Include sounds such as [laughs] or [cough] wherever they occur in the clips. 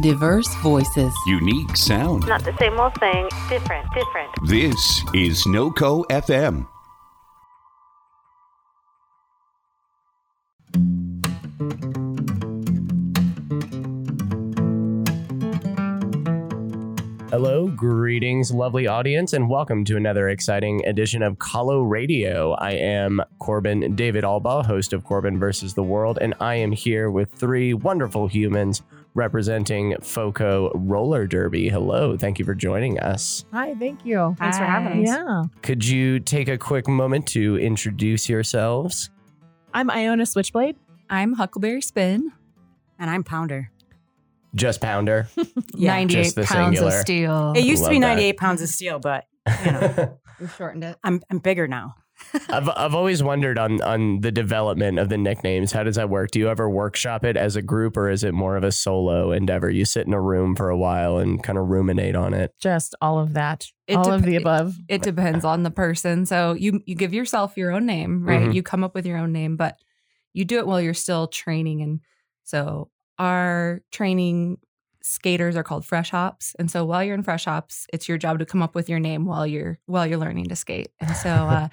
Diverse voices. Unique sound. Not the same old thing, different, different. This is NoCo FM. Hello, greetings, lovely audience, and welcome to another exciting edition of Colo Radio. I am Corbin David Alba, host of Corbin versus the World, and I am here with three wonderful humans representing FOCO Roller Derby. Hello, thank you for joining us. Hi, thank you. Thanks for having us. Yeah. Could you take a quick moment to introduce yourselves? I'm Iona Switchblade. I'm Huckleberry Spin. And I'm Pounder. Just Pounder. [laughs] Yeah. 98 Just the pounds singular. of steel. It used to Love be that. 98 pounds of steel, but you know, [laughs] We've shortened it. I'm I'm bigger now. I've I've always wondered on on the development of the nicknames. How does that work? Do you ever workshop it as a group, or is it more of a solo endeavor? You sit in a room for a while and kind of ruminate on it. Just all of that. It all of the above. It depends on the person. So you you give yourself your own name, right? Mhm. You come up with your own name, but you do it while you're still training. And so our training skaters are called fresh hops. And so while you're in fresh hops, it's your job to come up with your name while you're while you're learning to skate. And so [laughs] uh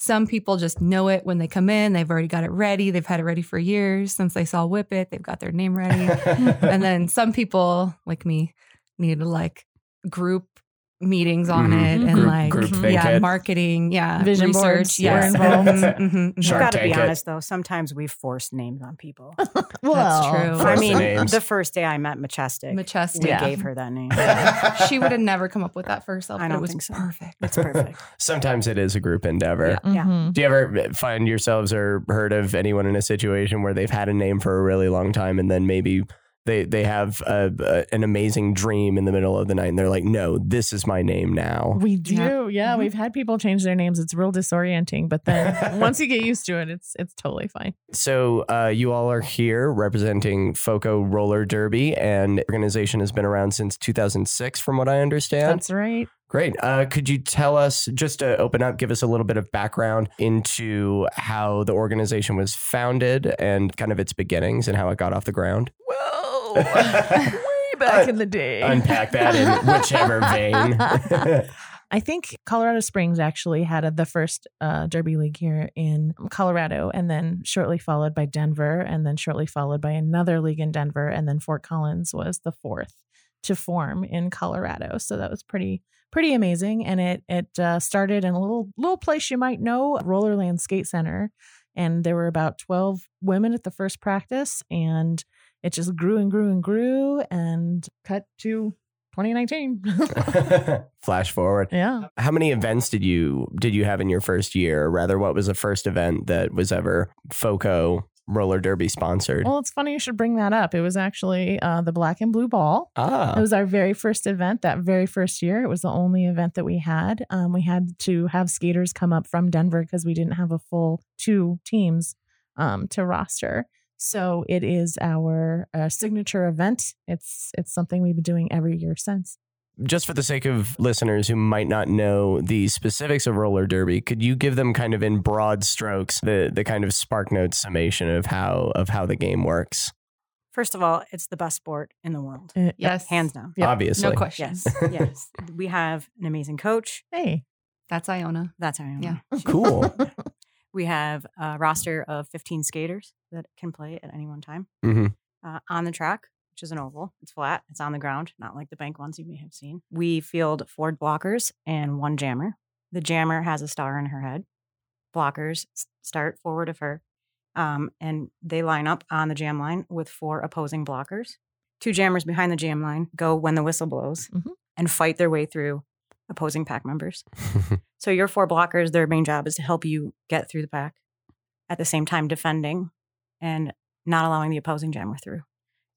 some people just know it when they come in. They've already got it ready. They've had it ready for years since they saw Whip It. They've got their name ready. [laughs] and then some people like me need to like group meetings on Mhm. it and Group- like group yeah it. marketing yeah Vision research boards yeah were involved. Mhm, mhm, mhm. I've got to be Tank it. honest though, sometimes we force names on people. [laughs] Well, that's true. Force I mean, names. the first day I met Majestic, Majestic. we Yeah. gave her that name. she would have never come up with that for herself I don't was think so. perfect It's perfect. [laughs] Sometimes it is a group endeavor. Yeah. Mhm. Do you ever find yourselves or heard of anyone in a situation where they've had a name for a really long time and then maybe they they have a, a, an amazing dream in the middle of the night and they're like, no, this is my name now. We do. Yeah, Yeah. Mhm. we've had people change their names. It's real disorienting, but then [laughs] once you get used to it, it's it's totally fine. So uh, you all are here representing FOCO Roller Derby, and the organization has been around since 2006, from what I understand. That's right. Great. Uh, could you tell us, just to open up, give us a little bit of background into how the organization was founded and kind of its beginnings and how it got off the ground? Whoa. Way back in the day. Unpack that in whichever vein. [laughs] I think Colorado Springs actually had a, the first uh, Derby League here in Colorado, and then shortly followed by Denver, and then shortly followed by another league in Denver, and then Fort Collins was the fourth to form in Colorado. So that was pretty pretty amazing, and it it uh, started in a little little place you might know, Rollerland Skate Center, and there were about twelve women at the first practice, and it just grew and grew and grew, and cut to 2019. [laughs] [laughs] Flash forward. yeah. How many events did you did you have in your first year? Or rather, what was the first event that was ever FOCO Roller Derby sponsored? Well, it's funny you should bring that up. It was actually uh, the Black and Blue Ball. ah, It was our very first event that very first year. It was the only event that we had. Um, we had to have skaters come up from Denver because we didn't have a full two teams um, to roster. So it is our uh, signature event. It's it's something we've been doing every year since. just for the sake of listeners who might not know the specifics of roller derby, could you give them kind of in broad strokes the the kind of spark notes summation of how of how the game works? First of all, it's the best sport in the world. Uh, yes Hands down. Yep. Obviously, no [laughs] question Yes. yes. We have an amazing coach. Hey, that's iona That's Iona. Yeah. Cool. [laughs] We have a roster of 15 skaters that can play at any one time. hmm uh, on the track, which is an oval. It's flat. It's on the ground, not like the bank ones you may have seen. We field four blockers and one jammer. The jammer has a star in her head. Blockers start forward of her, um, and they line up on the jam line with four opposing blockers. Two jammers behind the jam line go when the whistle blows Mhm. and fight their way through opposing pack members. [laughs] So your four blockers, their main job is to help you get through the pack, at the same time defending and not allowing the opposing jammer through.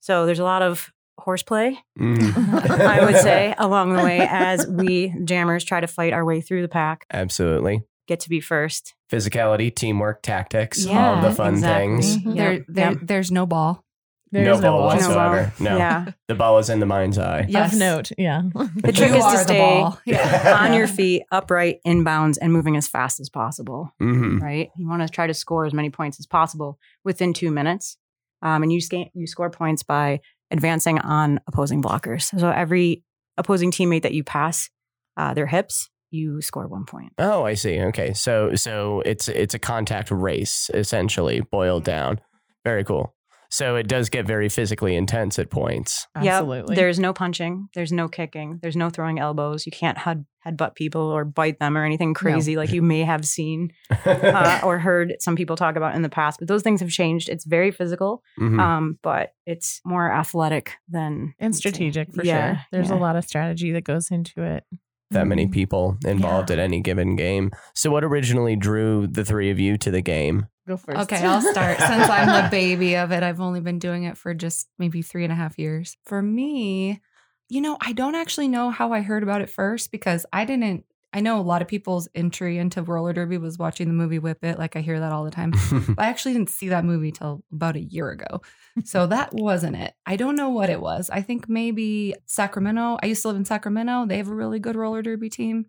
So there's a lot of horseplay, Mhm. I would say, [laughs] along the way as we jammers try to fight our way through the pack, Absolutely. get to be first. Physicality, teamwork, tactics, all Yeah, of the fun exactly. things. Mhm. there, there yep. there's no ball There's no ball ball. whatsoever. No, Yeah. the ball is in the mind's eye. Yes. Of note, yeah. The trick You is to stay. [laughs] Yeah. on your feet, upright, inbounds, and moving as fast as possible. hmm right? You want to try to score as many points as possible within two minutes. Um, and you, sca- you score points by advancing on opposing blockers. So every opposing teammate that you pass uh, their hips, you score one point. Oh, I see. Okay, so so it's it's a contact race essentially boiled down. Very cool. So it does get very physically intense at points. Yep. Absolutely. There's no punching. There's no kicking. There's no throwing elbows. You can't head headbutt people or bite them or anything crazy like you may have seen [laughs] uh, or heard some people talk about in the past. But those things have changed. It's very physical, Mhm. um, but it's more athletic than and strategic for Yeah, sure. There's yeah. a lot of strategy that goes into it. That many mm-hmm. people involved at any given game. So what originally drew the three of you to the game? Go first. Okay, [laughs] I'll start. Since I'm the baby of it, I've only been doing it for just maybe three and a half years. For me, you know, I don't actually know how I heard about it first because I didn't. I know a lot of people's entry into roller derby was watching the movie Whip It. Like I hear that all the time. [laughs] I actually didn't see that movie till about a year ago. So that wasn't it. I don't know what it was. I think maybe Sacramento. I used to live in Sacramento. They have a really good roller derby team.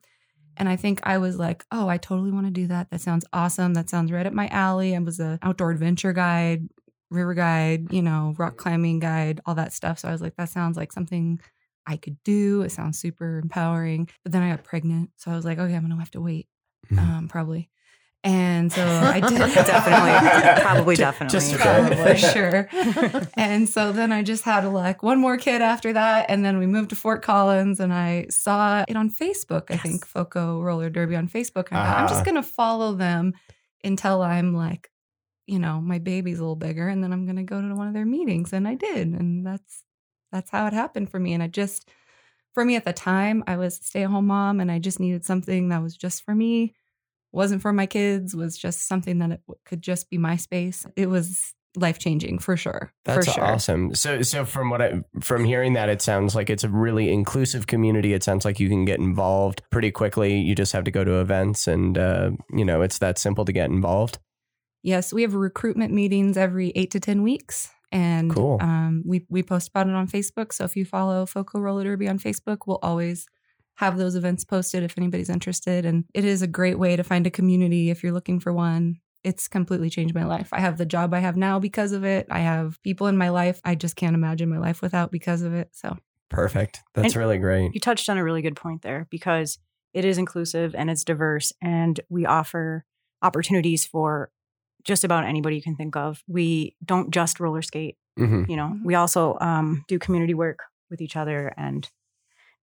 And I think I was like, oh, I totally want to do that. That sounds awesome. That sounds right up my alley. I was an outdoor adventure guide, river guide, you know, rock climbing guide, all that stuff. So I was like, that sounds like something I could do. It sounds super empowering. But then I got pregnant. So I was like, okay, I'm going to have to wait, Mhm. um, probably. And so I did [laughs] [laughs] Definitely. Probably definitely. Just a bit. Probably, sure. [laughs] and so then I just had like one more kid after that. And then we moved to Fort Collins and I saw it on Facebook, I think, Foco Roller Derby on Facebook. I thought, I'm just going to follow them until I'm like, you know, my baby's a little bigger. And then I'm going to go to one of their meetings. And I did. And that's, that's how it happened for me. And I just, for me at the time, I was a stay at home mom and I just needed something that was just for me, wasn't for my kids, was just something that it could just be my space. It was life changing for sure. That's for sure. awesome. So, so from what I from hearing that, it sounds like it's a really inclusive community. It sounds like you can get involved pretty quickly. You just have to go to events, and uh, you know it's that simple to get involved. Yes, we have recruitment meetings every eight to 10 weeks. And Cool. um, we, we post about it on Facebook. So if you follow Foco Roller Derby on Facebook, we'll always have those events posted if anybody's interested. And it is a great way to find a community if you're looking for one. It's completely changed my life. I have the job I have now because of it. I have people in my life I just can't imagine my life without because of it. So Perfect. That's And- really great. You touched on a really good point there because it is inclusive and it's diverse, and we offer opportunities for just about anybody you can think of. We don't just roller skate, hmm you know, Mhm. we also um, do community work with each other and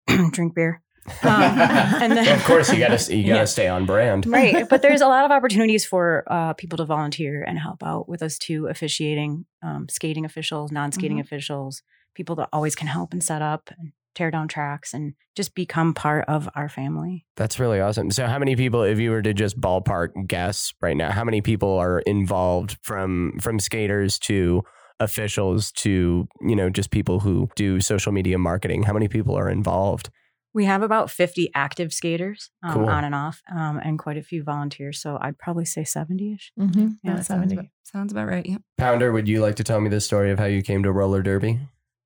[clears throat] drink beer. Um, [laughs] and then- of course, you gotta you [laughs] gotta Yeah. stay on brand. right but there's a [laughs] lot of opportunities for uh, people to volunteer and help out with us too officiating um, skating officials non-skating officials people that always can help and set up and tear down tracks and just become part of our family That's really awesome. So, how many people, if you were to just ballpark guess right now, how many people are involved from from skaters to officials to you know just people who do social media marketing? How many people are involved? we have about 50 active skaters um, Cool. on and off um, and quite a few volunteers so i'd probably say 70ish Mm-hmm. Yeah, Yeah, that sounds, about, sounds about right. Yep. Pounder, would you like to tell me the story of how you came to roller derby?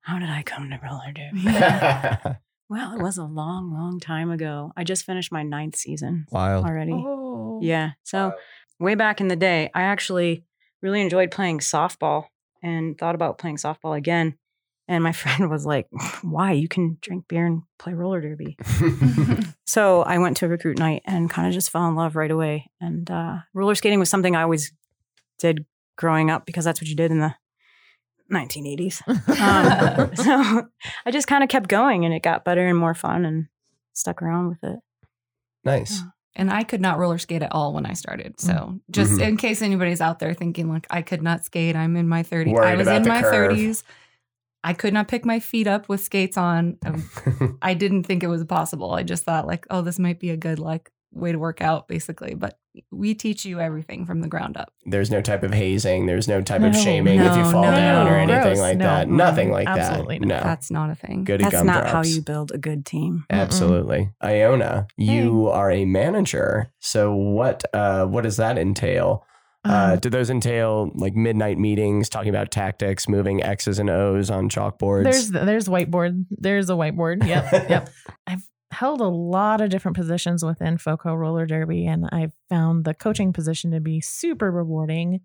How did i come to roller derby [laughs] well it was a long long time ago i just finished my ninth season Wild. already Oh. Yeah. So way back in the day, I actually really enjoyed playing softball and thought about playing softball again. And my [laughs] friend was like, Why? You can drink beer and play roller derby. [laughs] So I went to a recruit night and kind of just fell in love right away. And uh, roller skating was something I always did growing up because that's what you did in the 1980s. [laughs] Um, so I just kind of kept going and it got better and more fun and stuck around with it. nice. And I could not roller skate at all when I started. So just Mhm. in case anybody's out there thinking like I could not skate, I'm in my 30s. Worried I was in my curve. 30s. I could not pick my feet up with skates on. Um, [laughs] I didn't think it was possible. I just thought like, oh, this might be a good like way to work out basically. But we teach you everything from the ground up. There's no type of hazing. There's no type of No, shaming if you fall no, down or anything Gross, like no. that. Nothing like Absolutely that. not. No. That's not a thing. Goody That's gum not how you build a good team. Absolutely. Iona, you are a manager. So what uh what does that entail? Uh Um, do those entail like midnight meetings talking about tactics, moving X's and O's on chalkboards? there's there's whiteboard. There's a whiteboard. Yep. [laughs] yep. I've held a lot of different positions within FOCO roller derby, and I've found the coaching position to be super rewarding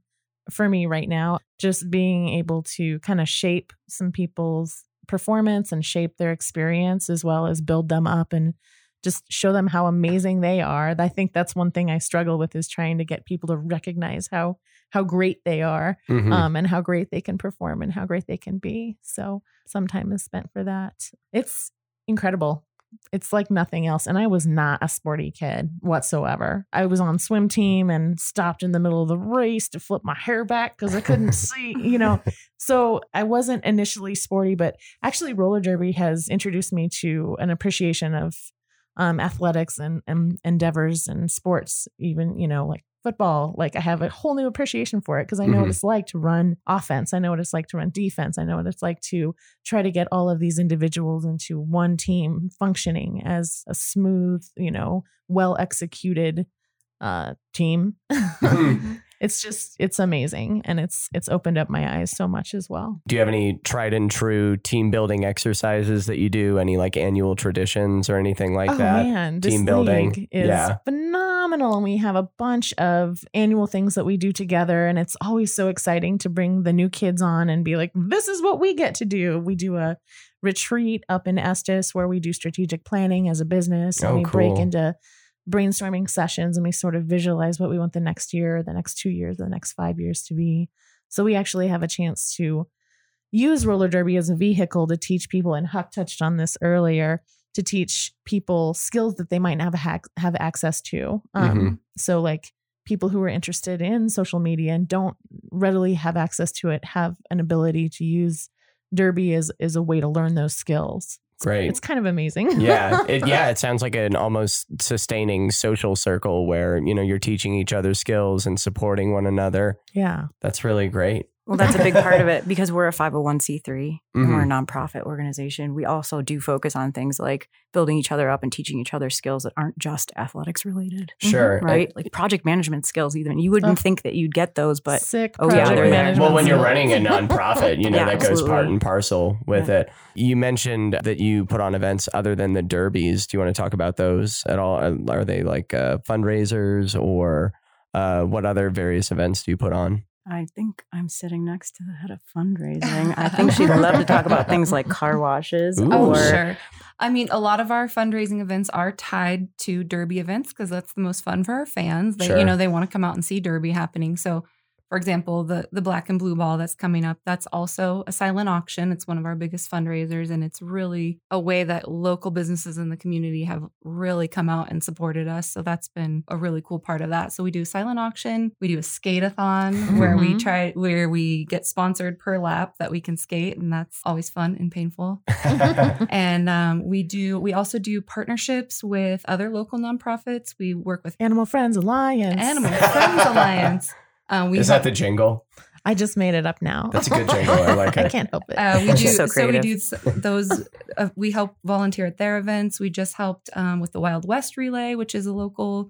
for me right now. Just being able to kind of shape some people's performance and shape their experience as well as build them up and just show them how amazing they are. I think that's one thing I struggle with is trying to get people to recognize how how great they are Mhm. um, and how great they can perform and how great they can be. So some time is spent for that. It's incredible. It's like nothing else. And I was not a sporty kid whatsoever. I was on swim team and stopped in the middle of the race to flip my hair back because I couldn't [laughs] see, you know. So I wasn't initially sporty, but actually roller derby has introduced me to an appreciation of um, athletics and, and endeavors and sports, even, you know, like football. Like I have a whole new appreciation for it because I know what Mhm. it's like to run offense. I know what it's like to run defense. I know what it's like to try to get all of these individuals into one team functioning as a smooth, you know, well executed uh team. [laughs] it's just it's amazing and it's it's opened up my eyes so much as well. Do you have any tried and true team building exercises that you do? Any like annual traditions or anything like oh that? man, Team building. is Yeah. phenomenal, and we have a bunch of annual things that we do together, and it's always so exciting to bring the new kids on and be like, "This is what we get to do." We do a retreat up in Estes where we do strategic planning as a business, and Oh, we break into brainstorming sessions, and we sort of visualize what we want the next year, the next two years, the next five years to be. So we actually have a chance to use roller derby as a vehicle to teach people, and Huck touched on this earlier, to teach people skills that they might not have, have access to. Um, Mhm. So, like people who are interested in social media and don't readily have access to it have an ability to use derby as, as a way to learn those skills. Great. It's kind of amazing. yeah, [laughs] it, yeah. It sounds like an almost sustaining social circle where you know you're teaching each other skills and supporting one another. yeah. That's really great. Well, that's a big part of [laughs] it because we're a 501c3 and we're a Mm-hmm. nonprofit organization. We also do focus on things like building each other up and teaching each other skills that aren't just athletics related, Sure. right? Like project management skills, even. You wouldn't Oh. think that you'd get those, but sick. oh, yeah, they're there. management Well, when you're running a [laughs] nonprofit, you know Yeah, that goes part and parcel with Yeah. it. You mentioned that you put on events other than the derbies. Do you want to talk about those at all? Uh, Are they like uh, fundraisers or uh, what other various events do you put on? I think I'm sitting next to the head of fundraising. I think she'd love to talk about things like car [laughs] washes Ooh. Oh, sure. I mean, a lot of our fundraising events are tied to Derby events because that's the most fun for our fans. They, Sure. you know, they want to come out and see Derby happening. So, for example, the the black and blue ball that's coming up, that's also a silent auction. It's one of our biggest fundraisers, and it's really a way that local businesses in the community have really come out and supported us. So that's been a really cool part of that. So we do a silent auction, we do a skate-a-thon where we Mhm. try where we get sponsored per lap that we can skate, and that's always fun and painful [laughs] and um, we do we also do partnerships with other local nonprofits we work with Animal Friends Alliance. animal friends alliance [laughs] um, we Is help- that the jingle? I just made it up now. That's a good jingle. I like [laughs] it. I can't help it. uh, we do so so, we do those [laughs] uh, we help volunteer at their events we just helped um, with the wild west relay which is a local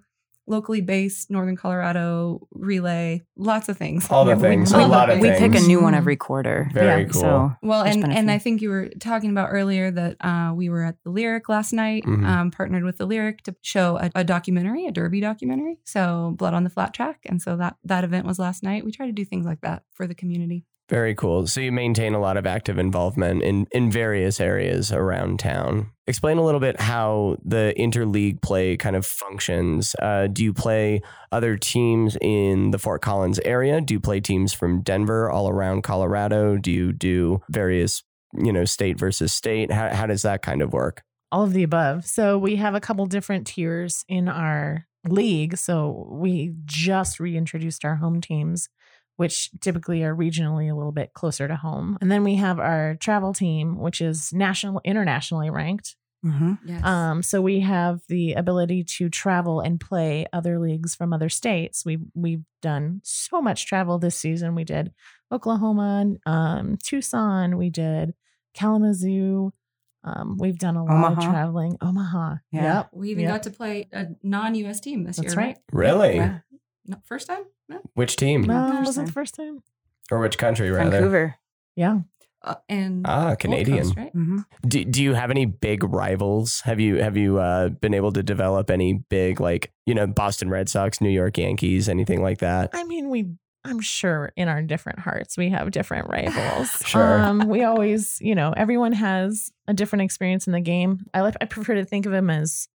locally based northern colorado relay lots of things All the Yeah, we- things. A we- lot of we things. We pick a new one every quarter. Very Yeah. cool. So Well, and and. I think you were talking about earlier that uh, we were at the Lyric last night, Mhm. um, partnered with the Lyric to show a, a documentary, a Derby documentary. So Blood on the Flat Track, and so that that event was last night. We try to do things like that for the community. Very cool. So you maintain a lot of active involvement in, in various areas around town. Explain a little bit how the interleague play kind of functions. Uh, do you play other teams in the Fort Collins area? Do you play teams from Denver all around Colorado? Do you do various, you know, state versus state? How, how does that kind of work? all of the above. So we have a couple different tiers in our league. So we just reintroduced our home teams, which typically are regionally a little bit closer to home. And then we have our travel team, which is national internationally ranked. mhm. Yes. Um, so we have the ability to travel and play other leagues from other states. We've we've done so much travel this season. We did Oklahoma, um, Tucson, we did Kalamazoo. Um, we've done a lot of traveling. Omaha. Yeah. Yep. we even Yep. got to play a non-US team this That's year, right. Really? Yeah. No, first time? No. Which team? No, it wasn't the first time. Or which country, rather? Vancouver. Yeah. Uh, and Ah, Canadian. Coast, right? hmm Do, do you have any big rivals? Have you have you uh, been able to develop any big like you know Boston Red Sox, New York Yankees, anything like that? I mean, we I'm sure in our different hearts we have different rivals. [laughs] Sure. Um, we always, you know, everyone has a different experience in the game. I like I prefer to think of them as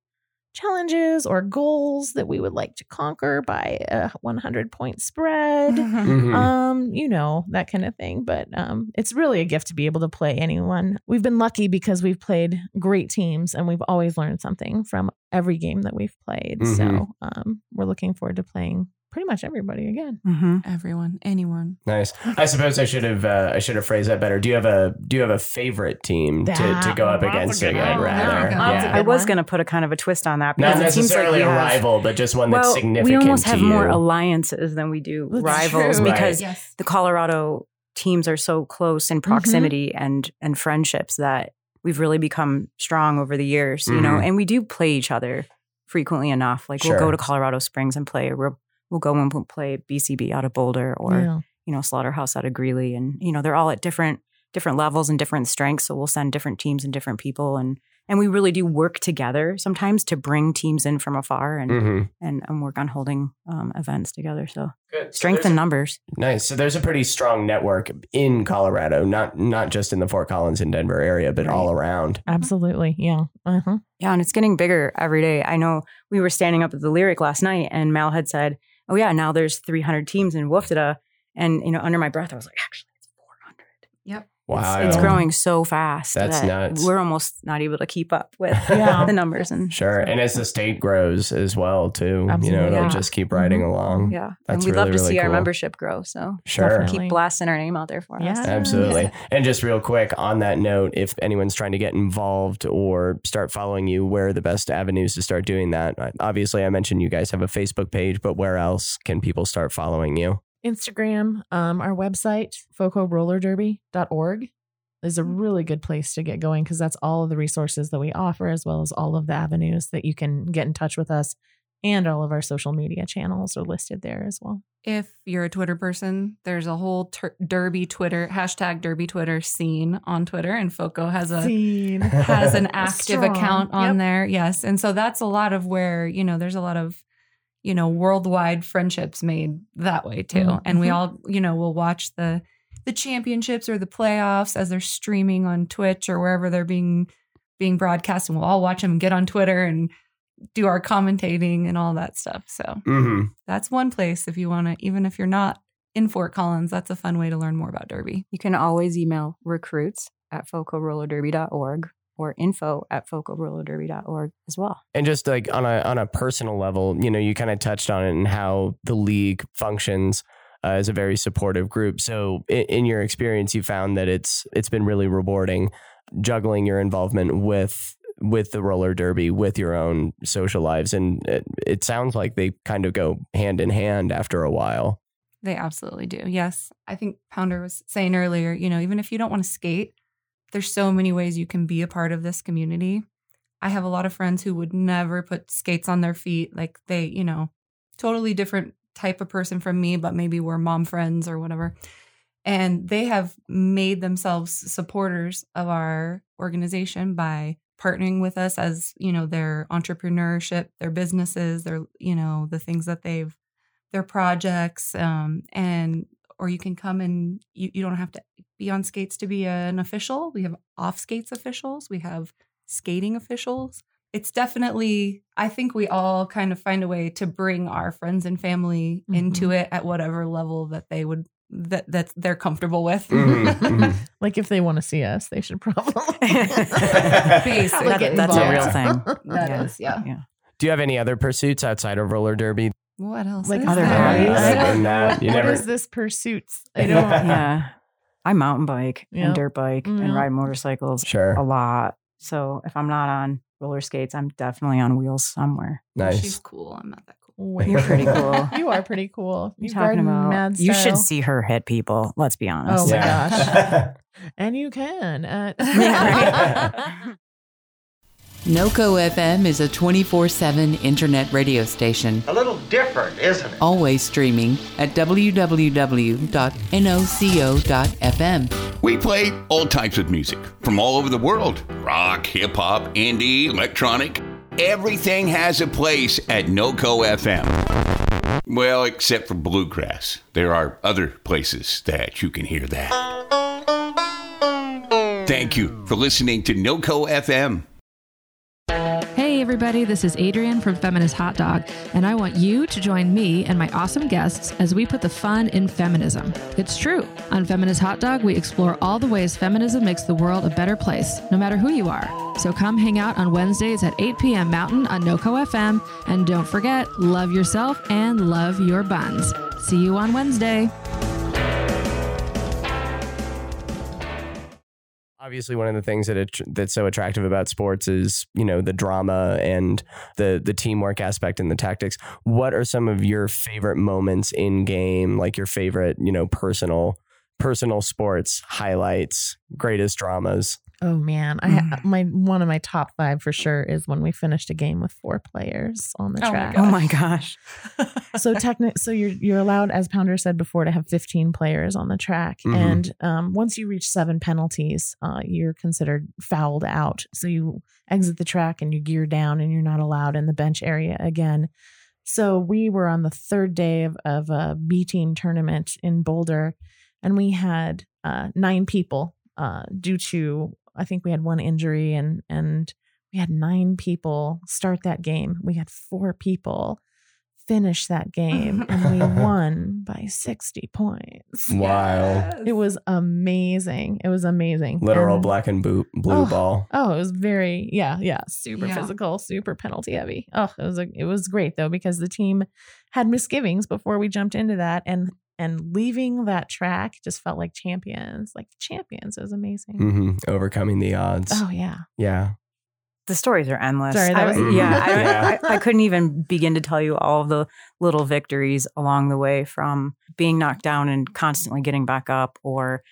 challenges or goals that we would like to conquer by a 100 point spread. [laughs] Mhm. Um, you know, that kind of thing. But um, it's really a gift to be able to play anyone. We've been lucky because we've played great teams and we've always learned something from every game that we've played. Mhm. So um, we're looking forward to playing pretty much everybody again. Mm-hmm. Everyone, anyone. Nice. I suppose I should have uh, I should have phrased that better. Do you have a Do you have a favorite team to, to go up against good again? Rather, There we go. That's a yeah. I was going to put a kind of a twist on that not because it seems like necessarily a have, rival, but just one that's well, significant. we almost to have you. more alliances than we do That's rivals true. because Yes. the Colorado teams are so close in proximity and and friendships that we've really become strong over the years, you know. Mhm. And we do play each other frequently enough. Like we'll go to Colorado Springs and play, or we'll, we'll go and we'll play BCB out of Boulder, or Yeah. you know Slaughterhouse out of Greeley, and you know they're all at different different levels and different strengths. So we'll send different teams and different people, and and we really do work together sometimes to bring teams in from afar and Mhm. and, and work on holding um, events together. So Good. Strength there's in numbers. Nice. So there's a pretty strong network in Colorado, not not just in the Fort Collins and Denver area, but all around. Absolutely. Yeah. Uh-huh. Yeah, and it's getting bigger every day. I know we were standing up at the Lyric last night, and Mal had said, "Oh yeah, now there's 300 teams in WFTDA," and you know, under my breath, I was like, "Actually, it's 400." Yep. Wow. It's, it's growing so fast. That's that nuts. We're almost not able to keep up with [laughs] Yeah. the numbers, and Sure. And as the state grows as well, too, you know, Absolutely. it'll Yeah. just keep riding mm-hmm. along. yeah, That's and we'd really, love to really see our membership grow. So Sure. Definitely. keep blasting our name out there for us. Yeah. Absolutely. And just real quick on that note, if anyone's trying to get involved or start following you, where are the best avenues to start doing that? Obviously, I mentioned you guys have a Facebook page, but where else can people start following you? Instagram, um, our website, focorollerderby.org is a really good place to get going because that's all of the resources that we offer, as well as all of the avenues that you can get in touch with us. And all of our social media channels are listed there as well. If you're a Twitter person, there's a whole ter- Derby Twitter hashtag Derby Twitter scene on Twitter, and Foco has a Scene. has an [laughs] active account on Yep. there. Yes. And so that's a lot of where, you know, there's a lot of, you know, worldwide friendships made that way too. Mhm. And we all, you know, will watch the the championships or the playoffs as they're streaming on Twitch or wherever they're being being broadcast and we'll all watch them and get on Twitter and do our commentating and all that stuff. So hmm that's one place if you want to even if you're not in Fort Collins, that's a fun way to learn more about Derby. You can always email recruits at focorollerderby.org or info at focorollerderby.org as well. And just like on a on a personal level, you know, you kind of touched on it and how the league functions uh, as a very supportive group. So, in, in your experience, you found that it's it's been really rewarding juggling your involvement with with the roller derby with your own social lives, and it, it sounds like they kind of go hand in hand after a while. They absolutely do. Yes. I think Pounder was saying earlier, you know, even if you don't want to skate, there's so many ways you can be a part of this community. I have a lot of friends who would never put skates on their feet. Like they, you know, totally different type of person from me, but maybe we're mom friends or whatever. And they have made themselves supporters of our organization by partnering with us as, you know, their entrepreneurship, their businesses, their, you know, the things that they've their projects um, and or you can come and you, you don't have to be on skates to be an official we have off skates officials we have skating officials it's definitely i think we all kind of find a way to bring our friends and family into it at whatever level that they would that that they're comfortable with Mhm, mhm. [laughs] like if they want to see us, they should probably. [laughs] [laughs] Basically. Like, That- that's a real thing. That Yeah. is, yeah. Yeah. Do you have any other pursuits outside of roller derby? What else like is other there? hobbies? I don't- Other [laughs] that, you what never- is this pursuits? I don't. [laughs] yeah. I mountain bike Yeah. and dirt bike Yeah. and ride motorcycles Sure, a lot. So if I'm not on roller skates, I'm definitely on wheels somewhere. nice. she's cool i'm not that cool Wait. You're [laughs] pretty cool. You are pretty cool. You're talking about mad you should see her hit people. Let's be honest. Oh my Yeah. and you can. Uh, Yeah, NOCO FM is a 24 7 internet radio station, A little different, isn't it? always streaming at www.noco.fm. We play all types of music from all over the world rock, hip hop, indie, electronic. Everything has a place at NoCo FM. Well, except for bluegrass. There are other places that you can hear that. Thank you for listening to NoCo FM. Hey, everybody, this is Adrienne from Feminist Hot Dog, and I want you to join me and my awesome guests as we put the fun in feminism. It's true. On Feminist Hot Dog, we explore all the ways feminism makes the world a better place, no matter who you are. So come hang out on Wednesdays at 8 p.m. Mountain on NoCo FM, and don't forget, love yourself and love your buns. See you on Wednesday. Obviously one of the things that that's so attractive about sports is you know the drama and the the teamwork aspect and the tactics. What are some of your favorite moments in game? Like your favorite you know personal personal sports highlights greatest dramas Oh man, I ha- my one of my top five for sure is when we finished a game with four players on the Oh my track. Oh my gosh. [laughs] so technic so you're you're allowed as pounder said before to have 15 players on the track Mhm. and um, once you reach seven penalties uh, you're considered fouled out so you exit the track and you gear down and you're not allowed in the bench area again so we were on the third day of, of a b team tournament in boulder and we had uh, nine people uh, due to i think we had one injury and and we had nine people start that game. We had four people finish that game and we [laughs] won by 60 points. Wow. It was amazing. It was amazing. Literal And- black and blue, blue Oh, ball. Oh, it was very yeah, yeah, super Yeah. physical, super penalty heavy. Oh, it was a, it was great though because the team had misgivings before we jumped into that and and leaving that track just felt like champions, like champions. It was amazing. hmm overcoming the odds Oh yeah. yeah The stories are endless. Sorry, that I- was- yeah, [laughs] I, Yeah. I, I couldn't even begin to tell you all of the little victories along the way from being knocked down and constantly getting back up or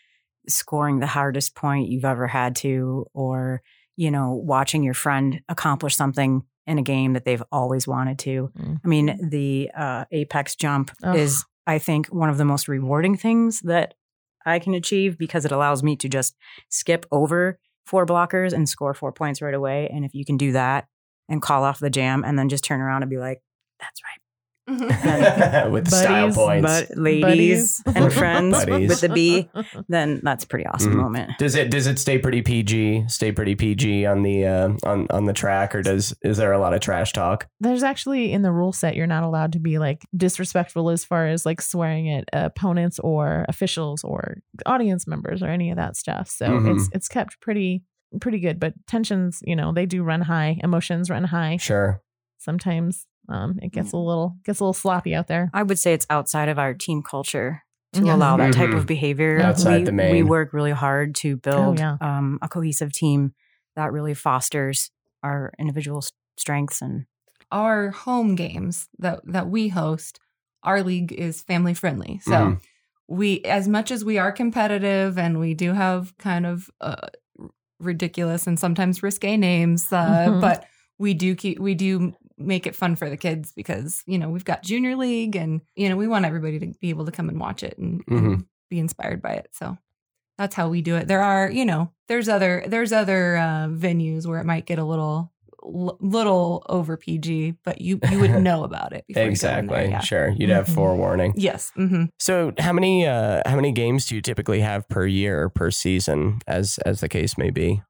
scoring the hardest point you've ever had to or, you know, watching your friend accomplish something in a game that they've always wanted to. Mm. I mean, the uh, apex jump Ugh. is, I think, one of the most rewarding things that I can achieve because it allows me to just skip over four blockers and score four points right away. And if you can do that and call off the jam and then just turn around and be like, that's right. [laughs] with style Buddies, points But ladies and [laughs] friends Buddies. with the B, then that's a pretty awesome Mhm. moment. Does it does it stay pretty PG? Stay pretty PG on the uh, on on the track, or does is there a lot of trash talk? There's actually in the rule set you're not allowed to be like disrespectful as far as like swearing at opponents or officials or audience members or any of that stuff. So Mhm. it's it's kept pretty pretty good, but tensions, you know, they do run high, emotions run high. Sure. Sometimes um it gets a little gets a little sloppy out there. I would say it's outside of our team culture to Yeah. allow that type Mhm. of behavior. Outside we, the main. we work really hard to build yeah. um, a cohesive team that really fosters our individual s- strengths and Our home games that that we host, our league is family friendly. So Mhm. we as much as we are competitive and we do have kind of uh, ridiculous and sometimes risque names uh, Mhm. but we do keep we do make it fun for the kids because you know we've got junior league and you know we want everybody to be able to come and watch it and, and Mhm. be inspired by it so that's how we do it there are you know there's other there's other uh, venues where it might get a little l- little over pg but you you would [laughs] know about it before you there, Exactly. yeah. Sure. You'd have Mhm. forewarning. yes mm-hmm. So how many uh how many games do you typically have per year per season as as the case may be?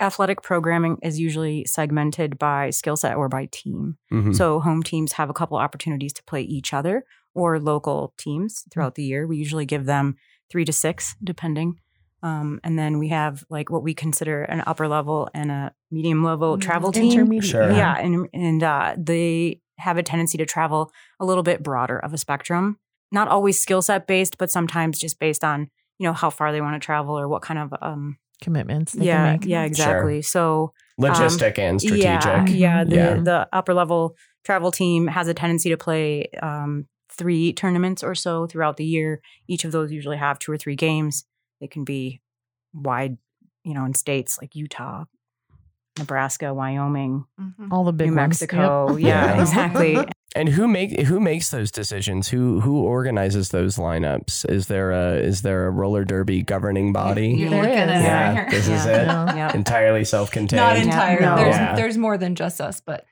Athletic programming is usually segmented by skill set or by team. Mhm. So home teams have a couple opportunities to play each other or local teams throughout the year. We usually give them three to six, depending. Um, and then we have like what we consider an upper level and a medium level Mm, travel team. Intermediate. Sure. Yeah, and and uh, they have a tendency to travel a little bit broader of a spectrum. Not always skill set based, but sometimes just based on you know how far they want to travel or what kind of um Commitments. They yeah can make. yeah exactly. So Logistic and strategic. yeah, yeah. The Yeah. the upper level travel team has a tendency to play um, three tournaments or so throughout the year. Each of those usually have two or three games. They can be wide, you know, in states like Utah, Nebraska, Wyoming, All the big New ones. Mexico. Yep. Yeah, [laughs] Yeah. exactly. [laughs] And who make who makes those decisions? Who who organizes those lineups? Is there a is there a roller derby governing body? You're There looking is. at it Yeah, right here. this is it. Yeah. yeah. Entirely self-contained. Not Yeah. No. There's Yeah. there's more than just us, but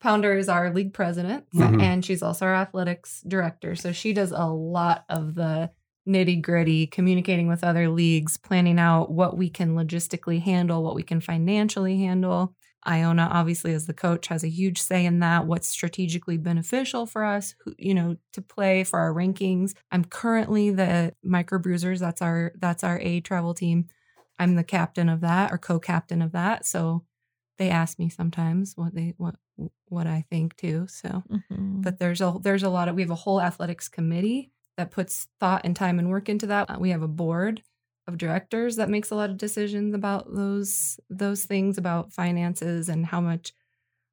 Pounder is our league president, Mhm. and she's also our athletics director. So she does a lot of the nitty gritty, communicating with other leagues, planning out what we can logistically handle, what we can financially handle. Iona, obviously, as the coach, has a huge say in that. What's strategically beneficial for us, you know, to play for our rankings. I'm currently the Micro Bruisers. That's our that's our A travel team. I'm the captain of that or co-captain of that. So they ask me sometimes what they what what I think too. So, Mhm. but there's a there's a lot of we have a whole athletics committee that puts thought and time and work into that. Uh, We have a board of directors that makes a lot of decisions about those those things about finances and how much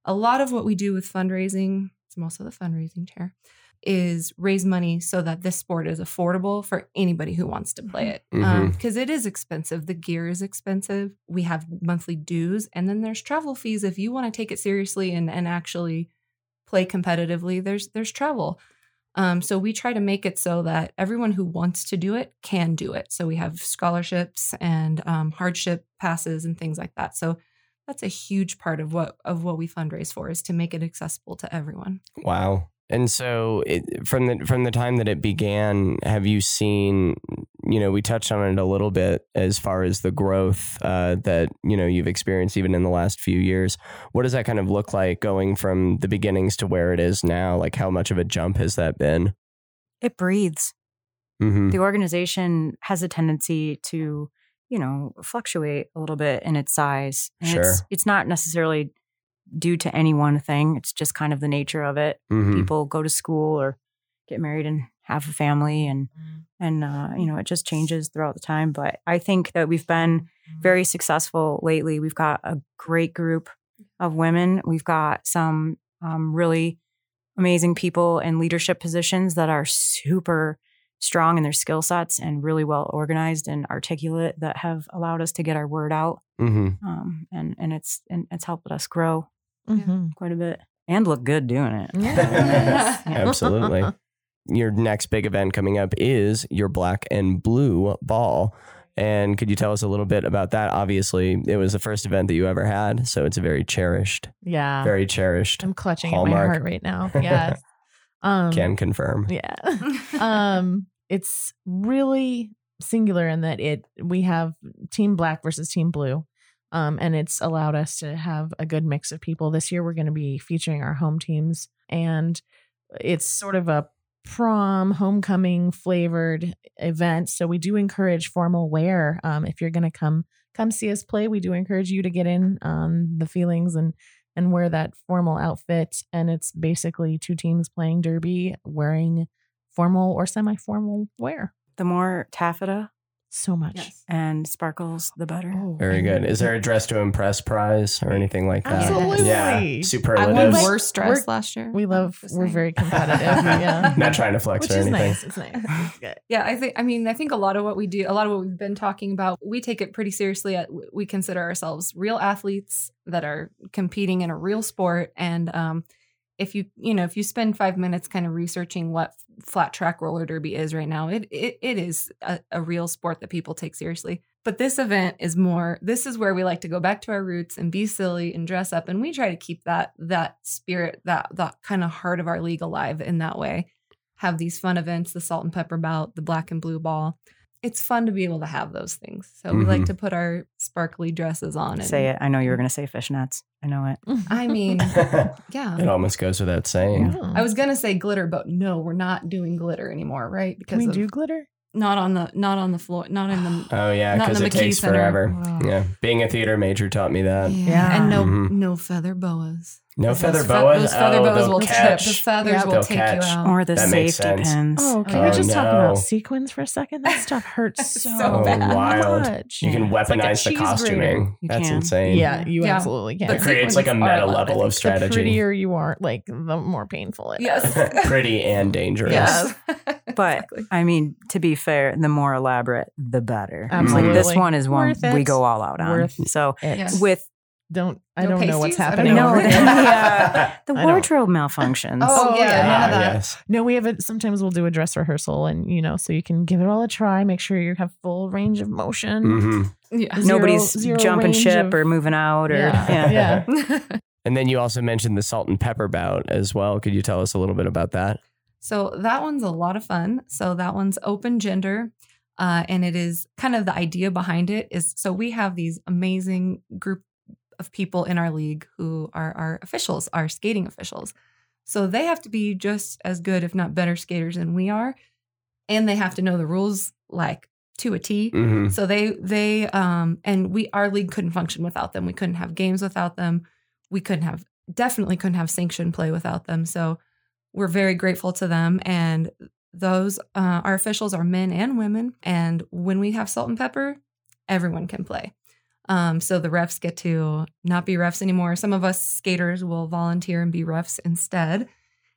a lot of what we do with fundraising, I'm also the fundraising chair, is raise money so that this sport is affordable for anybody who wants to play it. Mhm. Because it is expensive. The gear is expensive. We have monthly dues, and then there's travel fees. If you want to take it seriously and, and actually play competitively, there's there's travel. Um, so we try to make it so that everyone who wants to do it can do it. So we have scholarships and um, hardship passes and things like that. So that's a huge part of what of what we fundraise for is to make it accessible to everyone. Wow. And so, it, from the from the time that it began, have you seen? You know, we touched on it a little bit as far as the growth uh, that you know you've experienced even in the last few years. What does that kind of look like going from the beginnings to where it is now? Like, how much of a jump has that been? It breathes. Mm-hmm. The organization has a tendency to, you know, fluctuate a little bit in its size. And Sure. It's, it's not necessarily due to any one thing. It's just kind of the nature of it. Mhm. People go to school or get married and have a family and and uh, you know it just changes throughout the time but i think that we've been very successful lately we've got a great group of women we've got some um, really amazing people in leadership positions that are super strong in their skill sets and really well organized and articulate that have allowed us to get our word out Mm-hmm. um, and and it's and it's helped us grow Mhm. quite a bit and look good doing it [laughs] Yes. Absolutely. Your next big event coming up is your black and blue ball. And could you tell us a little bit about that? Obviously, it was the first event that you ever had, so it's a very cherished, Yeah. very cherished. I'm clutching at my heart right now. [laughs] Yes. Um, Can confirm. Yeah. [laughs] um, it's really singular in that it we have team black versus team blue. Um, and it's allowed us to have a good mix of people. This year we're going to be featuring our home teams and it's sort of a prom homecoming flavored event. So we do encourage formal wear. Um, if you're going to come come see us play, we do encourage you to get in on the feelings and and wear that formal outfit. And it's basically two teams playing derby wearing formal or semi-formal wear. the more taffeta So much. Yes. and sparkles the butter. Oh, Very good. Is there a dress to impress prize or anything like that? Absolutely. Yeah. I won like- worst dress we're- last year. We love. We're saying. very competitive. [laughs] yeah. Not trying to flex Which or is anything. nice. It's nice. [laughs] It's good. Yeah, I think. I mean, I think a lot of what we do, a lot of what we've been talking about, we take it pretty seriously. At, we consider ourselves real athletes that are competing in a real sport. And um, if you, you know, if you spend five minutes kind of researching what flat track roller derby is right now, it it, it is a, a real sport that people take seriously. But this event is more. This is where we like to go back to our roots and be silly and dress up, and we try to keep that that spirit, that that kind of heart of our league alive in that way have these fun events, the salt and pepper bout, the black and blue ball. It's fun to be able to have those things. So we like Mhm. to put our sparkly dresses on. And, say it i know you were going to say fishnets i know it I mean, [laughs] yeah. it almost goes without saying. Yeah. I was gonna say glitter, but no, we're not doing glitter anymore, right? Can we of- do glitter? Not on the not on the floor, not in the [sighs] Oh yeah, Not in because the it McKee takes Center. forever. Wow. Yeah, being a theater major taught me that. Yeah. and no Mhm. no feather boas. No Those feather fe- boas. Those feather oh, boas they'll will catch. trip. The feathers Yep. will They'll take catch. you out. or the That makes safety sense. pins Oh, can Oh, we just talk no. about sequins for a second? That stuff [laughs] hurts so, So bad. wild. much. You can like a weaponize the cheese costuming. You That's can. insane. Yeah, you Yeah. absolutely can. It creates like a sequins are meta I level think. of strategy. The prettier you are, like the more painful it is. Yes. [laughs] Pretty and dangerous. Yes. [laughs] but Exactly. i mean to be fair the more elaborate the better Absolutely. like this one is one Worth it. we go all out on Worth so It. With Don't I No don't know what's pasties? I don't happening no over the, here. uh, [laughs] the wardrobe malfunctions Oh, Oh, yeah, yeah. none of Ah, that. yes. No, we have it. Sometimes we'll do a dress rehearsal, and you know, so you can give it all a try. Make sure you have full range of motion. hmm Yeah. Zero- nobody's zero jumping ship of- or moving out or Yeah. yeah. Yeah. [laughs] And then you also mentioned the salt and pepper bout as well. Could you tell us a little bit about that? So that one's a lot of fun. So that one's open gender. Uh, and it is kind of the idea behind it is so we have these amazing group of people in our league who are our officials, our skating officials. So they have to be just as good, if not better, skaters than we are. And they have to know the rules like to a T. Mhm. So they they um and we our league couldn't function without them. We couldn't have games without them. We couldn't have definitely couldn't have sanctioned play without them. So we're very grateful to them. And those uh, our officials are men and women. And when we have salt and pepper everyone can play. Um, so the refs get to not be refs anymore. Some of us skaters will volunteer and be refs instead.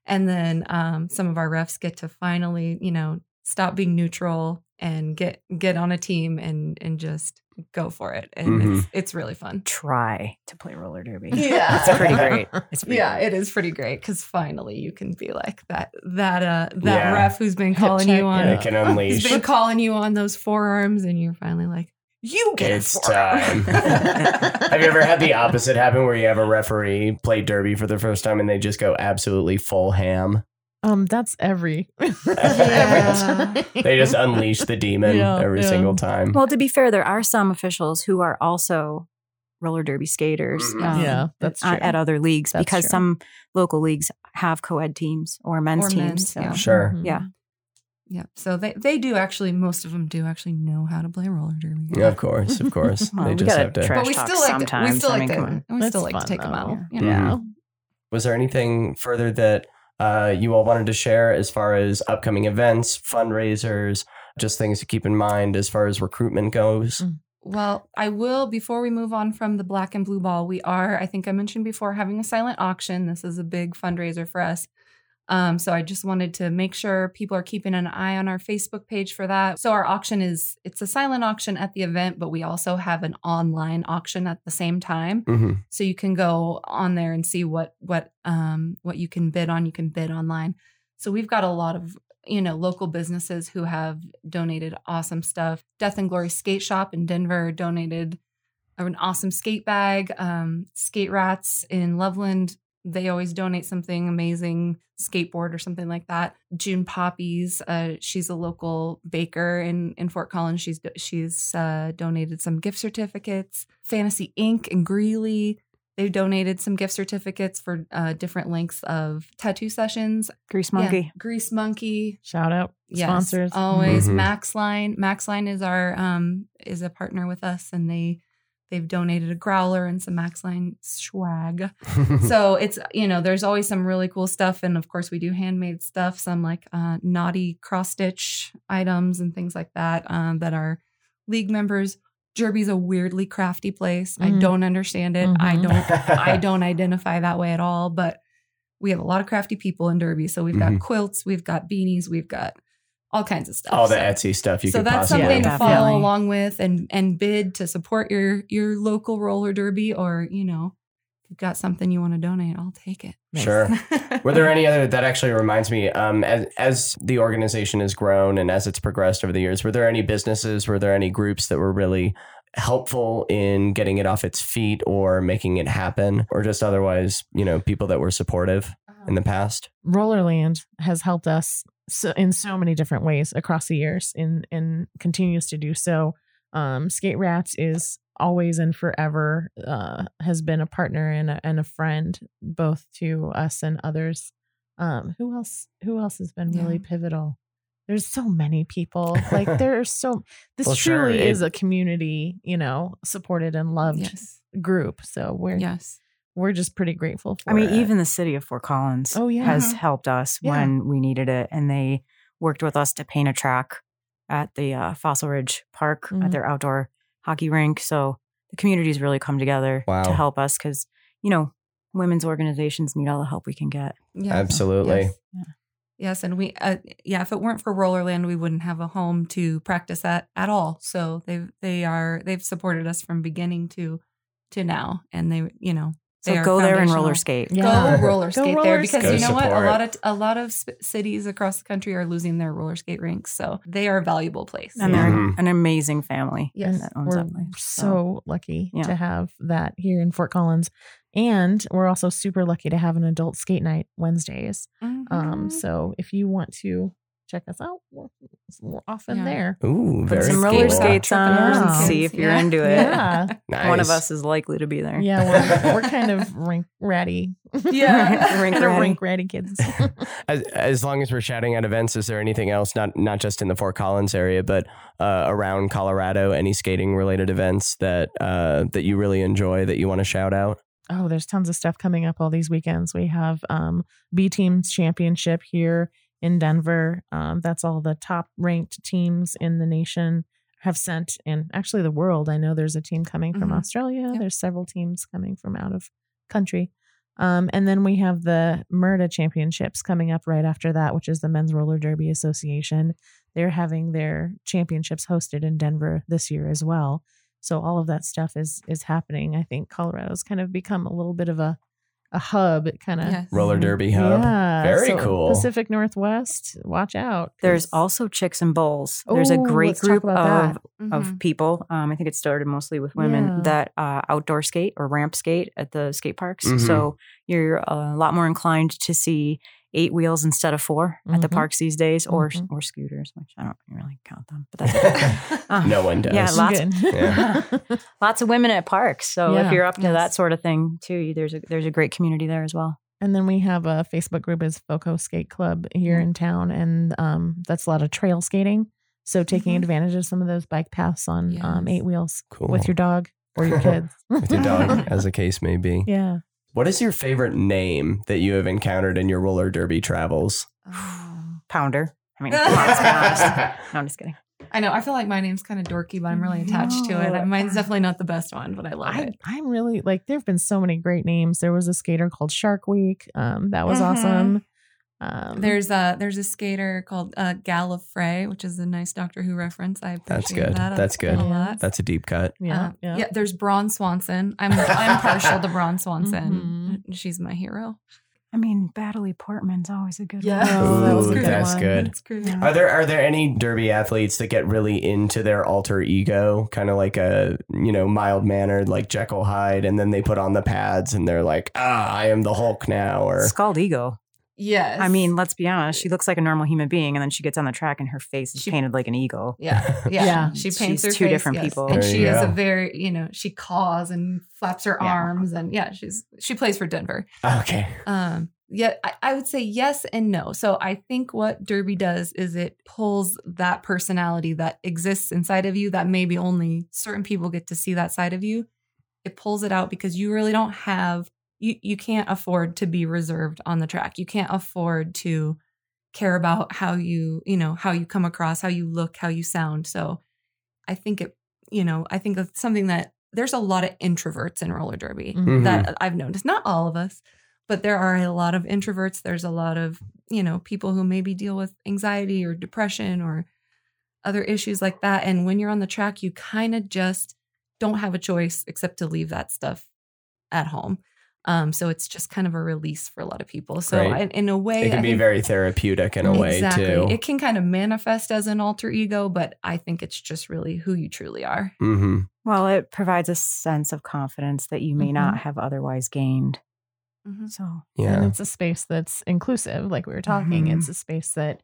And then um, some of our refs get to finally you know stop being neutral and get get on a team and and just go for it and Mhm. it's, it's really fun Try to play roller derby. [laughs] Yeah. it's pretty great. It's pretty yeah, it is pretty great because finally you can be like that that uh that Yeah. ref who's been Hip calling check, you on yeah. It can [laughs] who's unleash. been calling you on those forearms and you're finally like you get It's a time. [laughs] have you ever had the opposite happen where you have a referee play derby for the first time and they just go absolutely full ham? Um, that's every [laughs] Every They just unleash the demon Yeah, every yeah. single time. Well, to be fair, there are some officials who are also roller derby skaters. Mhm. um, Yeah, that's at, true. at other leagues That's because true. some local leagues have co-ed teams or men's Or teams. men's, so. yeah. Sure. Mhm. Yeah. Yeah, so they they do actually most of them do actually know how to play roller derby. Yeah, of course, of course. [laughs] Well, they we just gotta have to. try- but we Trash still talk like to, we sometimes. still I like mean, to on. we That's still like to fun, take them though. out. Yeah. you know? Yeah. Was there anything further that uh, you all wanted to share as far as upcoming events, fundraisers, just things to keep in mind as far as recruitment goes? Mm. Well, I will, before we move on from the black and blue ball, we are, I think I mentioned before, having a silent auction. This is a big fundraiser for us. Um, so I just wanted to make sure people are keeping an eye on our Facebook page for that. So our auction is, it's a silent auction at the event, but we also have an online auction at the same time. hmm So you can go on there and see what, what, um, what you can bid on. You can bid online. So we've got a lot of you know, local businesses who have donated awesome stuff. Death and Glory Skate Shop in Denver donated an awesome skate bag. Um, skate Rats in Loveland, they always donate something amazing, skateboard or something like that. June Poppies, uh, she's a local baker in in Fort Collins. She's she's uh, donated some gift certificates. Fantasy Ink and Greeley. They've donated some gift certificates for uh, different lengths of tattoo sessions. Grease Yeah, Monkey. Grease Monkey. Shout out Yes, sponsors. always Mhm. Maxline is our um is a partner with us, and they they've donated a growler and some Maxline swag. [laughs] so it's you know there's always some really cool stuff, and of course we do handmade stuff, some like uh, naughty cross stitch items and things like that um, that are league members. Derby's a weirdly crafty place. I Mhm. don't understand it. I Mhm. don't I [laughs] don't identify that way at all, but we have a lot of crafty people in Derby. So we've got Mhm. quilts, we've got beanies, we've got all kinds of stuff. All the So- Etsy stuff you can so could that's possibly. something to Definitely. follow along with and and bid to support your your local roller derby or you know if you've got something you want to donate i'll take it Sure. [laughs] Were there any other that actually reminds me? Um, as as the organization has grown and as it's progressed over the years, were there any businesses? Were there any groups that were really helpful in getting it off its feet or making it happen, or just otherwise, you know, people that were supportive in the past? Rollerland has helped us so, in so many different ways across the years and and continues to do so. Um, Skate Rats is always and forever uh, has been a partner and a, and a friend both to us and others. Um, who else? Who else has been really Yeah. pivotal? There's so many people. Like [laughs] there are so. This Well, sure, truly it- is a community, you know, supported and loved yes group. So we're yes we're just pretty grateful for. I mean, it. even the city of Fort Collins Oh, yeah. has helped us Yeah. when we needed it. And they worked with us to paint a track at the uh, Fossil Ridge Park Mhm. at their outdoor hockey rink. So the community's really come together Wow. to help us because, you know, women's organizations need all the help we can get. yes. Absolutely. yes. Yes, and we, uh, yeah, if it weren't for Rollerland, we wouldn't have a home to practice at at all. So they they are they've supported us from beginning to to now, and they you know So they go there and roller skate. Yeah. Go roller Go skate roller there because skate. you know what? A lot of a lot of sp- cities across the country are losing their roller skate rinks, so they are a valuable place. And they're Mhm. an amazing family Yes. that owns we're that place. so lucky Yeah. to have that here in Fort Collins. And we're also super lucky to have an adult skate night Wednesdays. Um, Mhm. so if you want to check us out, we're, we're often Yeah. there. Ooh, Put very some roller skates on Yeah. and see if you're Yeah. into it. Yeah. [laughs] One of us is likely to be there. Yeah, we're, we're [laughs] kind of rink ratty. Yeah. [laughs] Rink kind of ratty. rink ratty kids. As, as long as we're shouting at events, is there anything else, not not just in the Fort Collins area, but uh, around Colorado, any skating related events that uh, that you really enjoy that you want to shout out? oh, there's tons of stuff coming up all these weekends. We have um, B Teams Championship here in Denver. Um, that's all the top ranked teams in the nation have sent, and actually the world. I know there's a team coming from Mhm. Australia. Yep. There's several teams coming from out of country. Um, and then we have the MURDA Championships coming up right after that, which is the Men's Roller Derby Association. They're having their championships hosted in Denver this year as well. So all of that stuff is is happening. I think Colorado's kind of become a little bit of a a hub. Kind of Yes. Roller derby hub. Yeah, Very so cool. Pacific Northwest, watch out. There's also Chicks and Bowls. There's a great group about of that. of people. Um, I think it started mostly with women Yeah. that uh, outdoor skate or ramp skate at the skate parks. Mhm. So you're a lot more inclined to see eight wheels instead of 4 at the Mhm. parks these days, or Mhm. or scooters, which I don't really count them, but that's. [laughs] Uh, no one does. Yeah, lots- Good. Yeah. [laughs] lots of women at parks. So Yeah. if you're up to Yes. that sort of thing too, there's a there's a great community there as well. And then we have a Facebook group is Foco Skate Club here in town, and um, that's a lot of trail skating. So taking Mhm. advantage of some of those bike paths on um, eight wheels Cool. with your dog or your [laughs] kids. with your dog, as the case may be. yeah. What is your favorite name that you have encountered in your roller derby travels? [sighs] Pounder. I mean, [laughs] come on, let's be honest. No, I'm just kidding. I know. I feel like my name's kind of dorky, but I'm really attached to it. Mine's definitely not the best one, but I love I, it. I'm really like there have been so many great names. There was a skater called Shark Week. Um, that was Mhm. awesome. Um, There's a there's a skater called uh, Gallifrey, which is a nice Doctor Who reference. I That's appreciate good. that. That's good. a lot. That's a deep cut. yeah, Uh, yeah. yeah. There's Braun Swanson. I'm I'm partial to Braun [laughs] Swanson. Mhm. She's my hero. I mean, Battley Portman's always a good Yeah. That was a Ooh, good that's one. good. That's great. Are there are there any derby athletes that get really into their alter ego, kind of like a you know mild mannered like Jekyll Hyde, and then they put on the pads and they're like, ah, I am the Hulk now, or Scald ego. Yes. I mean, let's be honest. She looks like a normal human being, and then she gets on the track, and her face is She- painted like an eagle. [laughs] Yeah, yeah. Yeah. She She's paints her two face, different yes. people. and There she you is a very, you know, she caws and flaps her Yeah. arms, and yeah, she's she plays for Denver. okay, Um, yeah, I, I would say yes and no. So I think what Derby does is it pulls that personality that exists inside of you that maybe only certain people get to see that side of you. It pulls it out because you really don't have you you can't afford to be reserved on the track. You can't afford to care about how you, you know, how you come across, how you look, how you sound. So I think it, you know, I think that's something that there's a lot of introverts in roller derby Mhm. that I've noticed. Not all of us, but there are a lot of introverts. There's a lot of, you know, people who maybe deal with anxiety or depression or other issues like that. And when you're on the track, you kind of just don't have a choice except to leave that stuff at home. Um, so it's just kind of a release for a lot of people. So Great. in, in a way, it can I be think- very therapeutic in a way exactly. too. It can kind of manifest as an alter ego, but I think it's just really who you truly are. hmm Well, it provides a sense of confidence that you may Mhm. not have otherwise gained. Mhm. So, And Yeah, it's a space that's inclusive, like we were talking. Mhm. It's a space that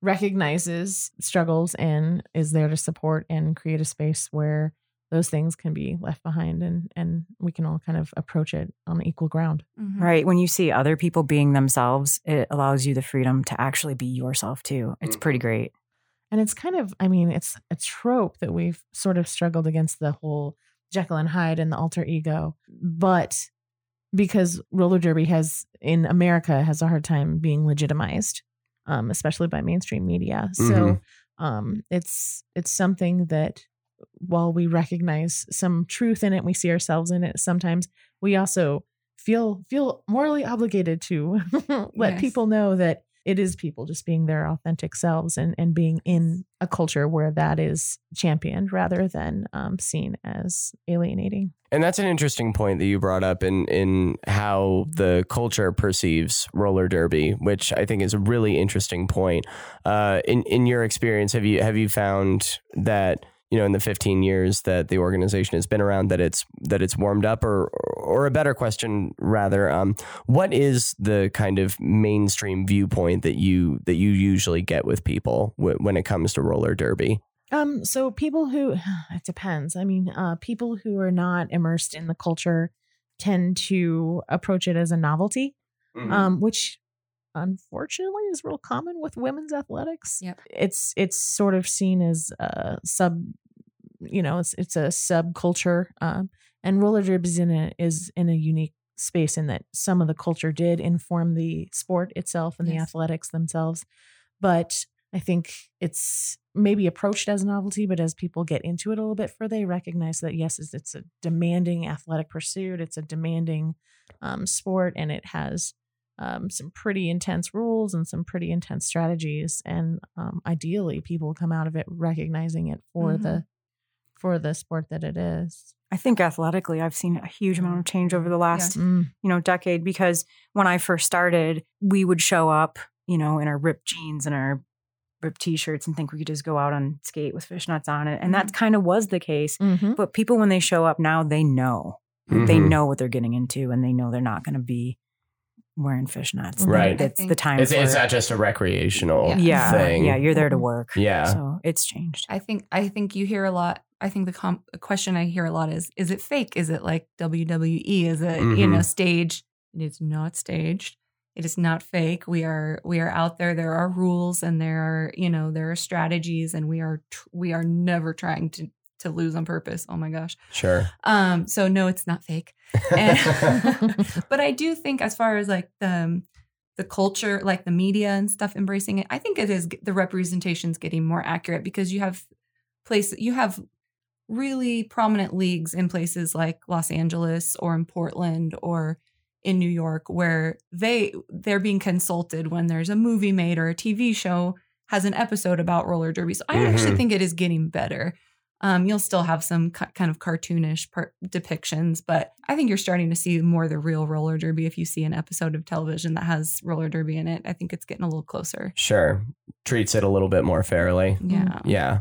recognizes struggles and is there to support and create a space where those things can be left behind and and we can all kind of approach it on equal ground. Mhm. right. When you see other people being themselves, it allows you the freedom to actually be yourself too. It's pretty great. And it's kind of, I mean, it's a trope that we've sort of struggled against the whole Jekyll and Hyde and the alter ego. But because roller derby has in America has a hard time being legitimized, um, especially by mainstream media. So um, it's it's something that while we recognize some truth in it, we see ourselves in it. Sometimes we also feel feel morally obligated to [laughs] let Yes. people know that it is people just being their authentic selves and and being in a culture where that is championed rather than um, seen as alienating. And that's an interesting point that you brought up in in how the culture perceives roller derby, which I think is a really interesting point. Uh, in in your experience, have you have you found that you know in the 15 years that the organization has been around that it's that it's warmed up or or a better question rather um, what is the kind of mainstream viewpoint that you that you usually get with people w- when it comes to roller derby Um, so people who [sighs] it depends. I mean, uh, people who are not immersed in the culture tend to approach it as a novelty, um, which unfortunately is real common with women's athletics. Yep. It's it's sort of seen as a sub, you know, it's it's a subculture. Um, and roller derby is in a is in a unique space in that some of the culture did inform the sport itself and the athletics themselves, but I think it's maybe approached as a novelty, but as people get into it a little bit further, they recognize that yes, it's, it's a demanding athletic pursuit. It's a demanding um, sport, and it has um, some pretty intense rules and some pretty intense strategies. And um, ideally, people come out of it recognizing it for Mhm. the for the sport that it is. I think athletically, I've seen a huge amount of change over the last you know decade because when I first started, we would show up, you know, in our ripped jeans and our ripped t-shirts and think we could just go out on skate with fishnets on it, and that kind of was the case. Mhm. But people, when they show up now, they know they Mhm. know what they're getting into, and they know they're not going to be wearing fishnets. Right. That's I the time. it's, it's not just a recreational Yeah. yeah, thing yeah. You're there to work. Yeah. So it's changed. I think I think you hear a lot. I think the, com- question I hear a lot is: Is it fake? Is it like WWE? Is it you know Mhm. staged? It is not staged. It is not fake. We are we are out there. There are rules and there are you know there are strategies, and we are tr- we are never trying to to lose on purpose. Oh my gosh. sure Um. So no, it's not fake. And- [laughs] but I do think as far as like the the culture, like the media and stuff embracing it, I think it is the representation's getting more accurate because you have places you have really prominent leagues in places like Los Angeles or in Portland or in New York where they they're being consulted when there's a movie made or a TV show has an episode about roller derby. So I actually Mhm. think it is getting better. Um, you'll still have some ki- kind of cartoonish part depictions, but I think you're starting to see more of the real roller derby. If you see an episode of television that has roller derby in it, I think it's getting a little closer. sure treats it a little bit more fairly Yeah. Yeah.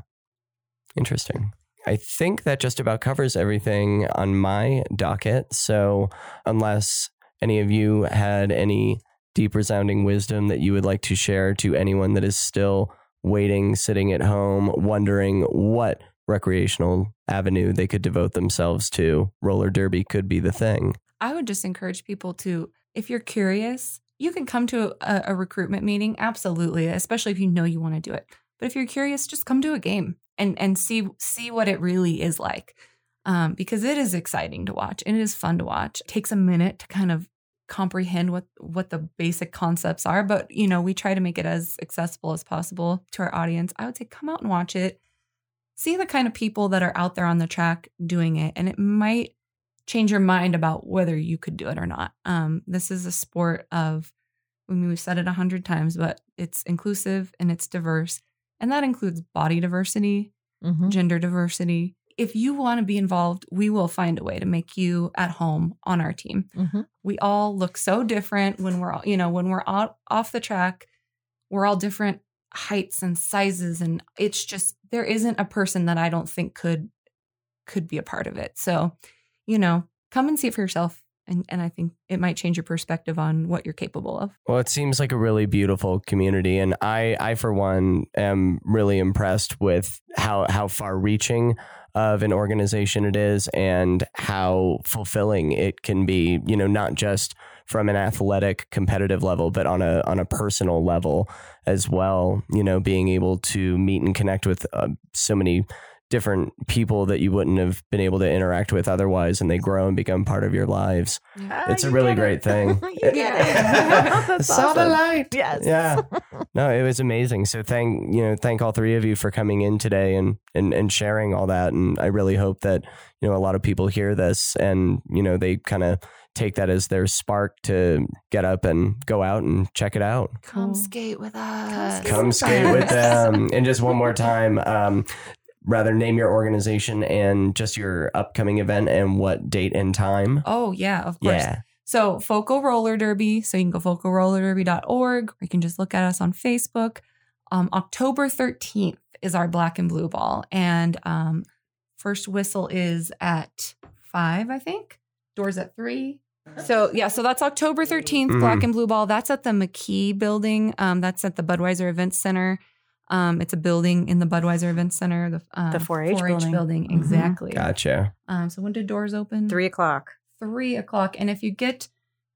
Interesting. I think that just about covers everything on my docket. So, unless any of you had any deep resounding wisdom that you would like to share to anyone that is still waiting, sitting at home, wondering what recreational avenue they could devote themselves to, roller derby could be the thing. I would just encourage people to, if you're curious, you can come to a, a recruitment meeting. Absolutely, especially if you know you want to do it. But if you're curious, just come to a game and and see see what it really is like, um, because it is exciting to watch and it is fun to watch. It takes a minute to kind of comprehend what what the basic concepts are, but you know we try to make it as accessible as possible to our audience. I would say come out and watch it. See the kind of people that are out there on the track doing it, and it might change your mind about whether you could do it or not. Um, this is a sport of, I mean, we've said it a hundred times, but it's inclusive and it's diverse. And that includes body diversity, Mhm. gender diversity. If you want to be involved, we will find a way to make you at home on our team. Mhm. We all look so different when we're, all- you know, when we're out off the track, we're all different heights and sizes. And it's just, there isn't a person that I don't think could, could be a part of it. So, you know, come and see it for yourself. And, and I think it might change your perspective on what you're capable of. Well, it seems like a really beautiful community, and I, I for one, am really impressed with how how far reaching of an organization it is, and how fulfilling it can be. You know, not just from an athletic competitive level, but on a on a personal level as well. You know, being able to meet and connect with uh, so many different people that you wouldn't have been able to interact with otherwise, and they grow and become part of your lives. Ah, It's a really get it. great thing. [laughs] you get it. [laughs] [laughs] That's Saw the awesome. light. Yes. Yeah. No, it was amazing. So thank you know, thank all three of you for coming in today and and and sharing all that. And I really hope that, you know, a lot of people hear this and, you know, they kind of take that as their spark to get up and go out and check it out. Come Cool. skate with us. Come skate with them. And just one more time, um, rather name your organization and just your upcoming event and what date and time. Oh, yeah, of course. Yeah. So FoCo Roller Derby. So you can go focoroller.derby.org or you can just look at us on Facebook. Um, October 13th is our black and blue ball. And um, first whistle is at five, I think. Doors at three. So yeah, so that's October 13th, black Mm. and blue ball. That's at the McKee building. Um, that's at the Budweiser Events Center. Um, it's a building in the Budweiser Events Center, the um, The 4-H building. Mhm. Exactly. Gotcha. Um, so when did doors open? Three o'clock. three o'clock. And if you get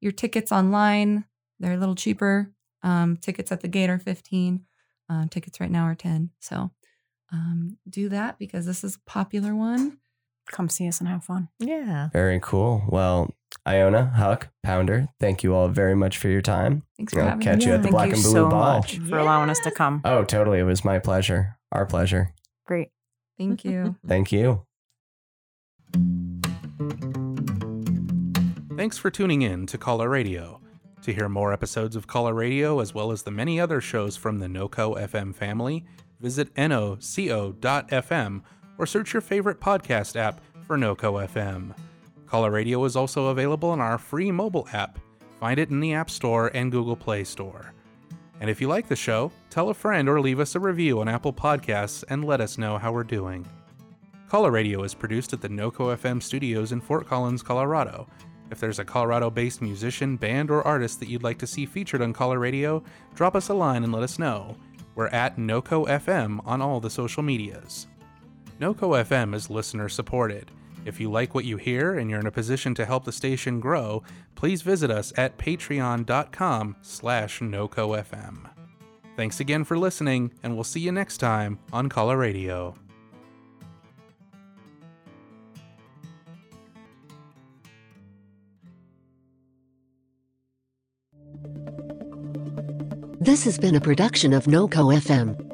your tickets online, they're a little cheaper. Um, tickets at the gate are 15. Um, tickets right now are 10. So um, do that because this is a popular one. Come see us and have fun. Yeah. Very cool. Well, Iona, Huck, Pounder, thank you all very much for your time. Thanks for I'll having catch me. you at the Thank black you and blue so ball. much for allowing us to come. Oh, totally. It was my pleasure. Our pleasure. Great. Thank you. [laughs] Thank you. Thanks for tuning in to Caller Radio. To hear more episodes of Caller Radio, as well as the many other shows from the NoCo FM family, visit noco.fm or search your favorite podcast app for NoCo FM. Caller Radio is also available in our free mobile app. Find it in the App Store and Google Play Store. And if you like the show, tell a friend or leave us a review on Apple Podcasts and let us know how we're doing. Caller Radio is produced at the NoCo FM studios in Fort Collins, Colorado. If there's a Colorado based musician, band, or artist that you'd like to see featured on Caller Radio, drop us a line and let us know. We're at NoCo FM on all the social medias. NoCo FM is listener supported. If you like what you hear and you're in a position to help the station grow, please visit us at patreon.com slash NoCoFM. Thanks again for listening, and we'll see you next time on Caller Radio. This has been a production of NoCo FM.